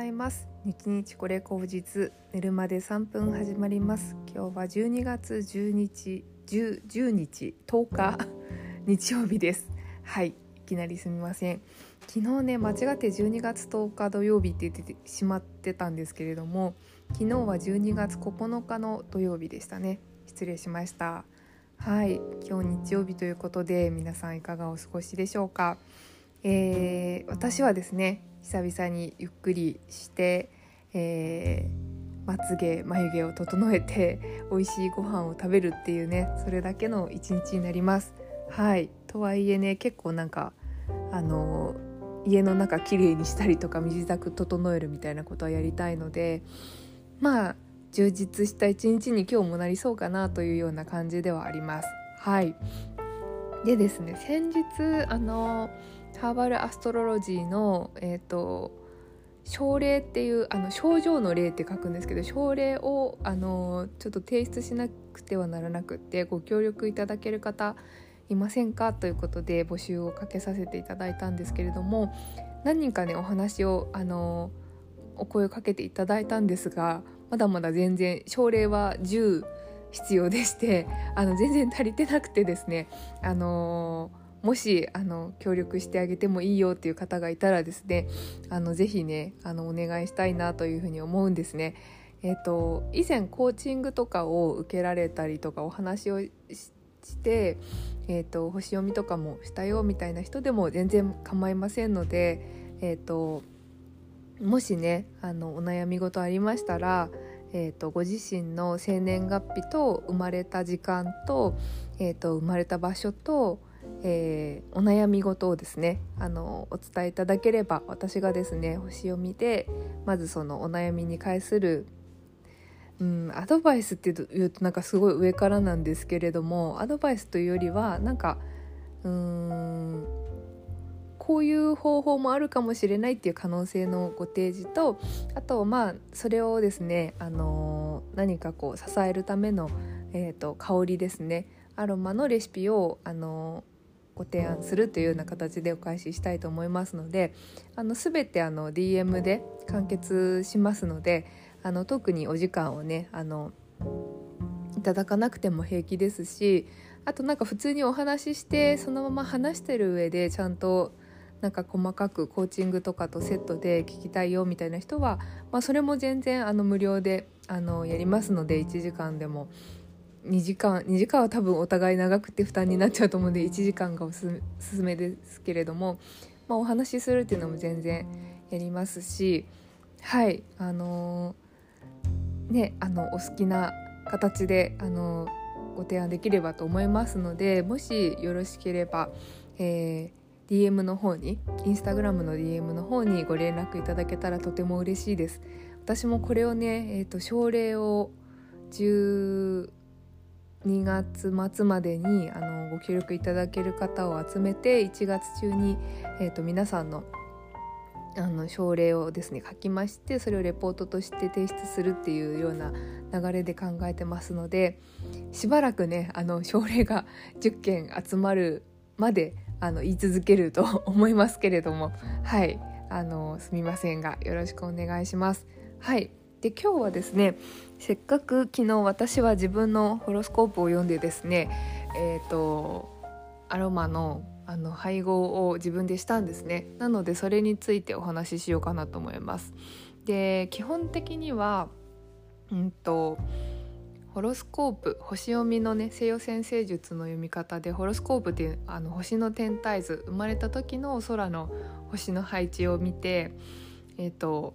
ざいます。日日これ口実寝るまで3分始まります。今日は12月10日 10, 10日10日 日曜日です。はいいきなりすみません。昨日ね間違って12月10日土曜日って言ってしまってたんですけれども昨日は12月9日の土曜日でしたね。失礼しました。はい今日日曜日ということで皆さんいかがお過ごしでしょうか。えー、私はですね久々にゆっくりして、えー、まつげ眉毛を整えて 美味しいご飯を食べるっていうねそれだけの一日になります。はいとはいえね結構なんかあの家の中きれいにしたりとか身支度整えるみたいなことはやりたいのでまあ充実した一日に今日もなりそうかなというような感じではあります。はいでですね先日あのーバルアストロロジーの、えーと、症例っていうあの症状の例って書くんですけど症例をあのちょっと提出しなくてはならなくってご協力いただける方いませんか？ということで募集をかけさせていただいたんですけれども何人かねお話をあのお声をかけていただいたんですがまだまだ全然症例は10必要でしてあの全然足りてなくてですねあのもしあの協力してあげてもいいよっていう方がいたらですねあのぜひねあのお願いしたいなというふうに思うんですね。えーと、以前コーチングとかを受けられたりとかお話をして、えーと、星読みとかもしたよみたいな人でも全然構いませんので、えーと、もしねあのお悩み事ありましたら、えー、とご自身の生年月日と生まれた時間と,、えー、と生まれた場所とえー、お悩み事をですねあのお伝えいただければ私がですね星読みでまずそのお悩みに関する、うん、アドバイスっていうとなんかすごい上からなんですけれどもアドバイスというよりはなんかうーんこういう方法もあるかもしれないっていう可能性のご提示とあとまあそれをですね、あの何かこう支えるための、えーと、と香りですねアロマのレシピを、あのご提案するというような形でお返ししたいと思いますのであの全てあの DM で完結しますのであの特にお時間をねあのいただかなくても平気ですしあとなんか普通にお話ししてそのまま話してる上でちゃんとなんか細かくコーチングとかとセットで聞きたいよみたいな人は、まあ、それも全然あの無料であのやりますので1時間でも。2時間2時間は多分お互い長くて負担になっちゃうと思うんで1時間がおすすめですけれども、まあ、お話しするっていうのも全然やりますしはいあのー、ねあのお好きな形で、あのー、ご提案できればと思いますのでもしよろしければ、えー、DM の方にインスタグラムの DM の方にご連絡いただけたらとても嬉しいです。私もこれをね、えーと、症例を10 2月末までにあのご協力いただける方を集めて1月中に、えーと、皆さんのあの症例をですね書きましてそれをレポートとして提出するっていうような流れで考えてますのでしばらくねあの症例が 10件集まるまであの言い続けると 思いますけれどもはいあのすみませんがよろしくお願いします。はいで今日はですねせっかく昨日私は自分のホロスコープを読んでですねえっ、ー、とアロマのあの配合を自分でしたんですね。なのでそれについてお話ししようかなと思います。で基本的にはうんとホロスコープ星読みのね西洋先生術の読み方でホロスコープっていうあの星の天体図生まれた時の空の星の配置を見てえっ、ー、と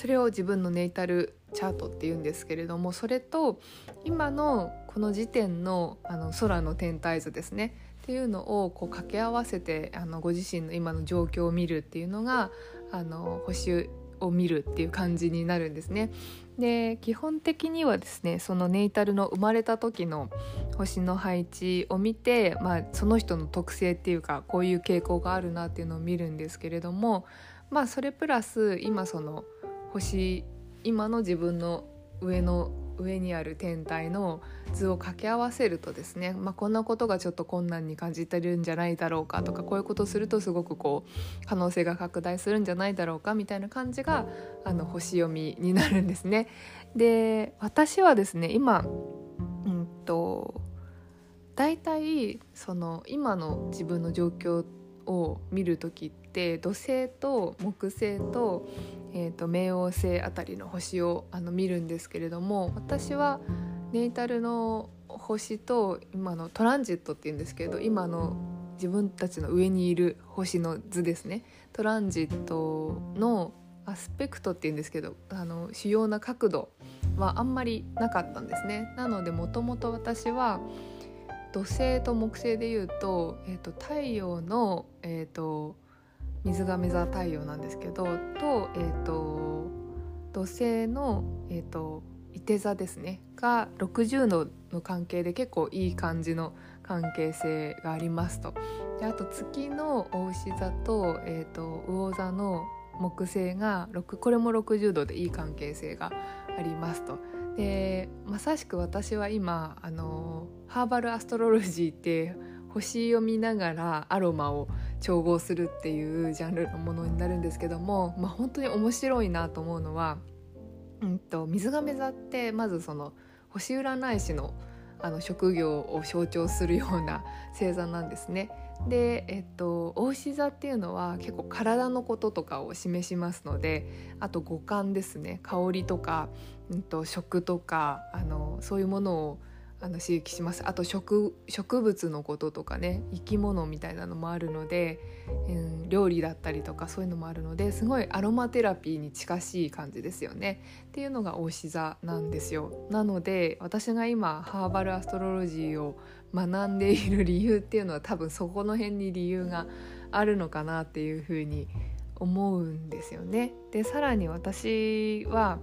それを自分のネイタルチャートっていうんですけれどもそれと今のこの時点のあの空の天体図ですねっていうのをこう掛け合わせてあのご自身の今の状況を見るっていうのがあの星を見るっていう感じになるんですね。で基本的にはですねそのネイタルの生まれた時の星の配置を見て、まあ、その人の特性っていうかこういう傾向があるなっていうのを見るんですけれどもまあそれプラス今その星今の自分の上の上にある天体の図を掛け合わせるとですね、まあ、こんなことがちょっと困難に感じてるんじゃないだろうかとかこういうことするとすごくこう可能性が拡大するんじゃないだろうかみたいな感じがあの星読みになるんですね。で私はですね今うんと大体その今の自分の状況を見る時って土星と木星と,、えーと、冥王星あたりの星をあの見るんですけれども私はネイタルの星と今のトランジットっていうんですけど今の自分たちの上にいる星の図ですね。トランジットのアスペクトっていうんですけどあの主要な角度はあんまりなかったんですね。なのでもともと私は土星と木星でいうと,、えーと、太陽の、えーと、水亀座太陽なんですけどと,、えーと、土星の、えー、と伊手座ですねが60度の関係で結構いい感じの関係性がありますと。であと月の牡牛座と,、えー、と魚座の木星がこれも60度でいい関係性がありますと。でまさしく私は今あのハーバルアストロロジーって星を見ながらアロマを調合するっていうジャンルのものになるんですけども、まあ、本当に面白いなと思うのは、うんと、水亀座ってまずその星占い師のあの職業を象徴するような星座なんですね。で、えっと、大牛座っていうのは結構体のこととかを示しますのであと五感ですね香りとか、うんと、食とかあのそういうものをあの刺激します。あと植植物のこととかね生き物みたいなのもあるので、うん、料理だったりとかそういうのもあるのですごいアロマテラピーに近しい感じですよね。っていうのが大牛座なんですよ。なので私が今ハーバルアストロロジーを学んでいる理由っていうのは多分そこの辺に理由があるのかなっていうふうに思うんですよね。でさらに私は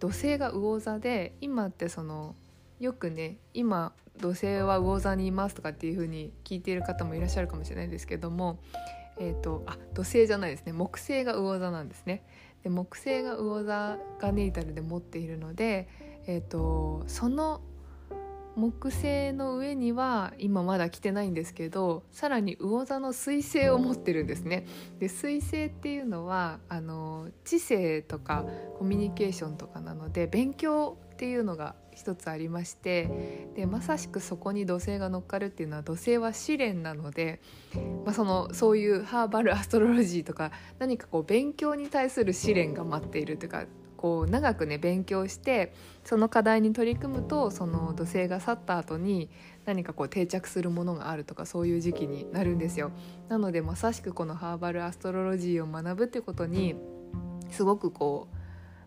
土星が魚座で今ってそのよくね今土星は魚座にいますとかっていう風に聞いている方もいらっしゃるかもしれないですけども、えーと、あ土星じゃないですね木星が魚座なんですね。で木星が魚座がネイタルで持っているので、えーとその木星の上には今まだ来てないんですけどさらに魚座の彗星を持ってるんですね。で彗星っていうのはあの知性とかコミュニケーションとかなので勉強っていうのが一つありましてでまさしくそこに土星が乗っかるっていうのは土星は試練なので、まあ、そのそういうハーバルアストロロジーとか何かこう勉強に対する試練が待っているというかこう長くね勉強してその課題に取り組むとその土星が去った後に何かこう定着するものがあるとかそういう時期になるんですよ。なのでまさしくこのハーバルアストロロジーを学ぶってことにすごくこう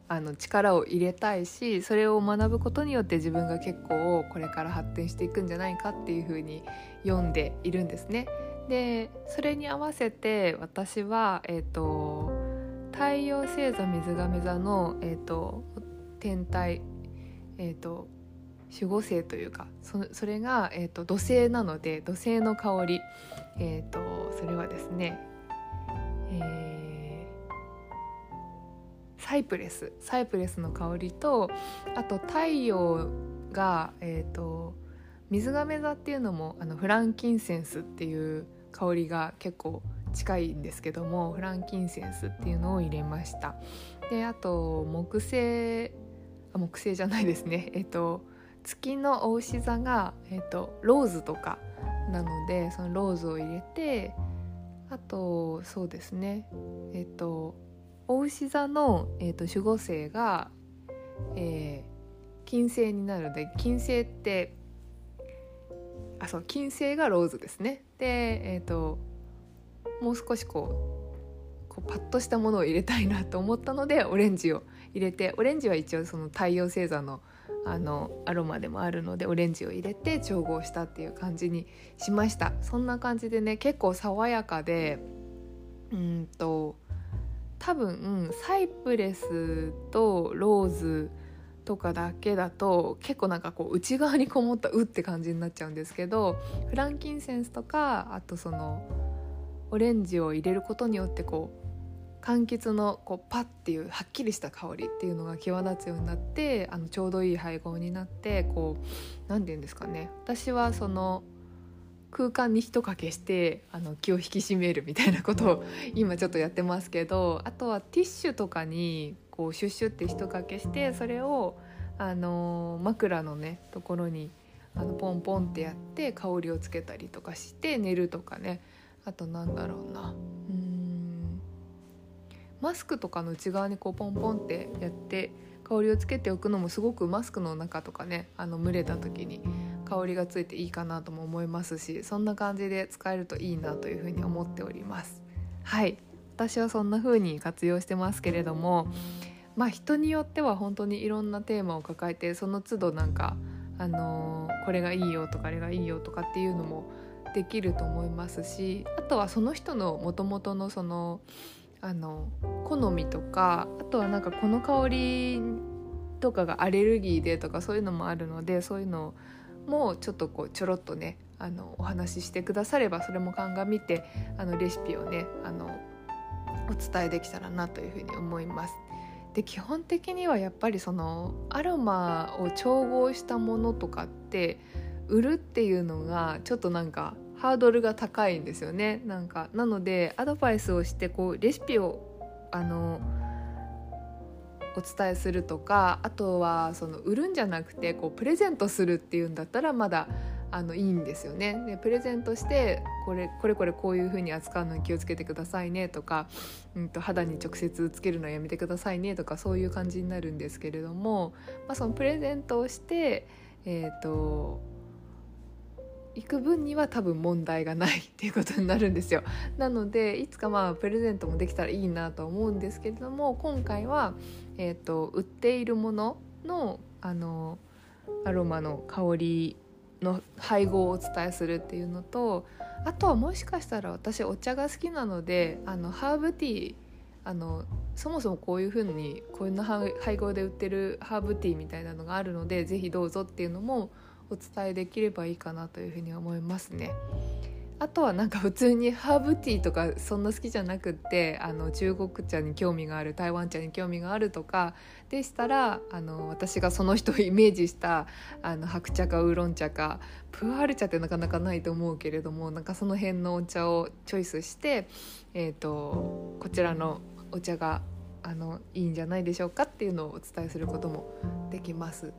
あの力を入れたいしそれを学ぶことによって自分が結構これから発展していくんじゃないかっていうふうに読んでいるんですね。でそれに合わせて私は、えーと太陽星座水亀座の、えーと、天体、えーと、守護星というかそそれが、えーと、土星なので土星の香り、えー、とそれはですね、えー、サイプレスサイプレスの香りとあと太陽が、えー、と水亀座っていうのもあのフランキンセンスっていう香りが結構近いんですけどもフランキンセンスっていうのを入れました。であと木星あ木星じゃないですね。えっと月のお牛座が、えっと、ローズとかなのでそのローズを入れてあとそうですね。えっとお牛座の、えっと、守護星が、えー、金星になるので金星ってあそう金星がローズですね。でえっ、ともう少しこうこうパッとしたものを入れたいなと思ったのでオレンジを入れてオレンジは一応その太陽星座のあのアロマでもあるのでオレンジを入れて調合したっていう感じにしました。そんな感じでね結構爽やかでうんと多分サイプレスとローズとかだけだと結構なんかこう内側にこもった「う」って感じになっちゃうんですけどフランキンセンスとかあとそのオレンジを入れることによってこう柑橘のこうパッっていうはっきりした香りっていうのが際立つようになってあのちょうどいい配合になってこう何て言うんですかね。私はその空間に一かけしてあの気を引き締めるみたいなことを今ちょっとやってますけどあとはティッシュとかにこうシュッシュって一かけしてそれをあの枕のねところにあのポンポンってやって香りをつけたりとかして寝るとかね。あとなんだろうな。うん。マスクとかの内側にこうポンポンってやって香りをつけておくのもすごくマスクの中とかねあの蒸れた時に香りがついていいかなとも思いますしそんな感じで使えるといいなというふうに思っております。はい。私はそんな風に活用してますけれどもまあ人によっては本当にいろんなテーマを抱えてその都度なんかあのー、これがいいよとかあれがいいよとかっていうのもできると思いますしあとはその人のもともとのそのあの好みとかあとはなんかこの香りとかがアレルギーでとかそういうのもあるのでそういうのもちょっとこうちょろっとねあのお話ししてくださればそれも鑑みてあのレシピをねあのお伝えできたらなというふうに思います。で基本的にはやっぱりそのアロマを調合したものとかって売るっていうのがちょっとなんかハードルが高いんですよねなんかなのでアドバイスをしてこうレシピをあのお伝えするとかあとはその売るんじゃなくてこうプレゼントするっていうんだったらまだあのいいんですよね。でプレゼントしてこれこれこれこういう風に扱うのに気をつけてくださいねとか、うんと、肌に直接つけるのやめてくださいねとかそういう感じになるんですけれども、まあ、そのプレゼントをして、えーと行く分には多分問題がないっていうことになるんですよ。なのでいつかまあプレゼントもできたらいいなと思うんですけれども今回は、えーと、売っているもののあのアロマの香りの配合をお伝えするっていうのとあとはもしかしたら私お茶が好きなのであのハーブティーあのそもそもこういう風にこういう配合で売ってるハーブティーみたいなのがあるので是非どうぞっていうのもお伝えできればいいかなというふうに思いますね。あとはなんか普通にハーブティーとかそんな好きじゃなくってあの中国茶に興味がある台湾茶に興味があるとかでしたらあの私がその人をイメージしたあの白茶かウーロン茶かプーアール茶ってなかなかないと思うけれどもなんかその辺のお茶をチョイスして、えーと、こちらのお茶があのいいんじゃないでしょうかっていうのをお伝えすることもできます。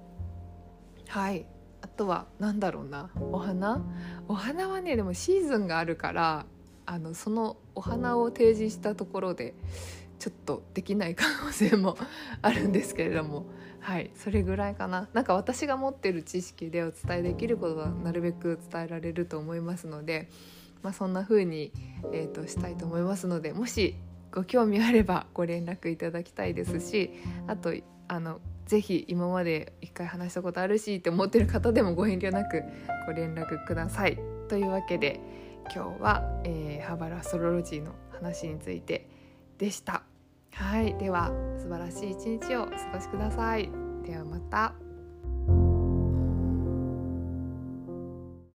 はいあとは何だろうなお花？お花はねでもシーズンがあるからあのそのお花を提示したところでちょっとできない可能性も あるんですけれどもはいそれぐらいかな。なんか私が持ってる知識でお伝えできることはなるべく伝えられると思いますので、まあ、そんな風に、えーとしたいと思いますのでもしご興味あればご連絡いただきたいですしあとあのぜひ今まで一回話したことあるしって思ってる方でもご遠慮なくご連絡ください。というわけで今日は、えー、ハーバルアストロロジーの話についてでした。はい、では素晴らしい一日をお過ごしください。ではまた。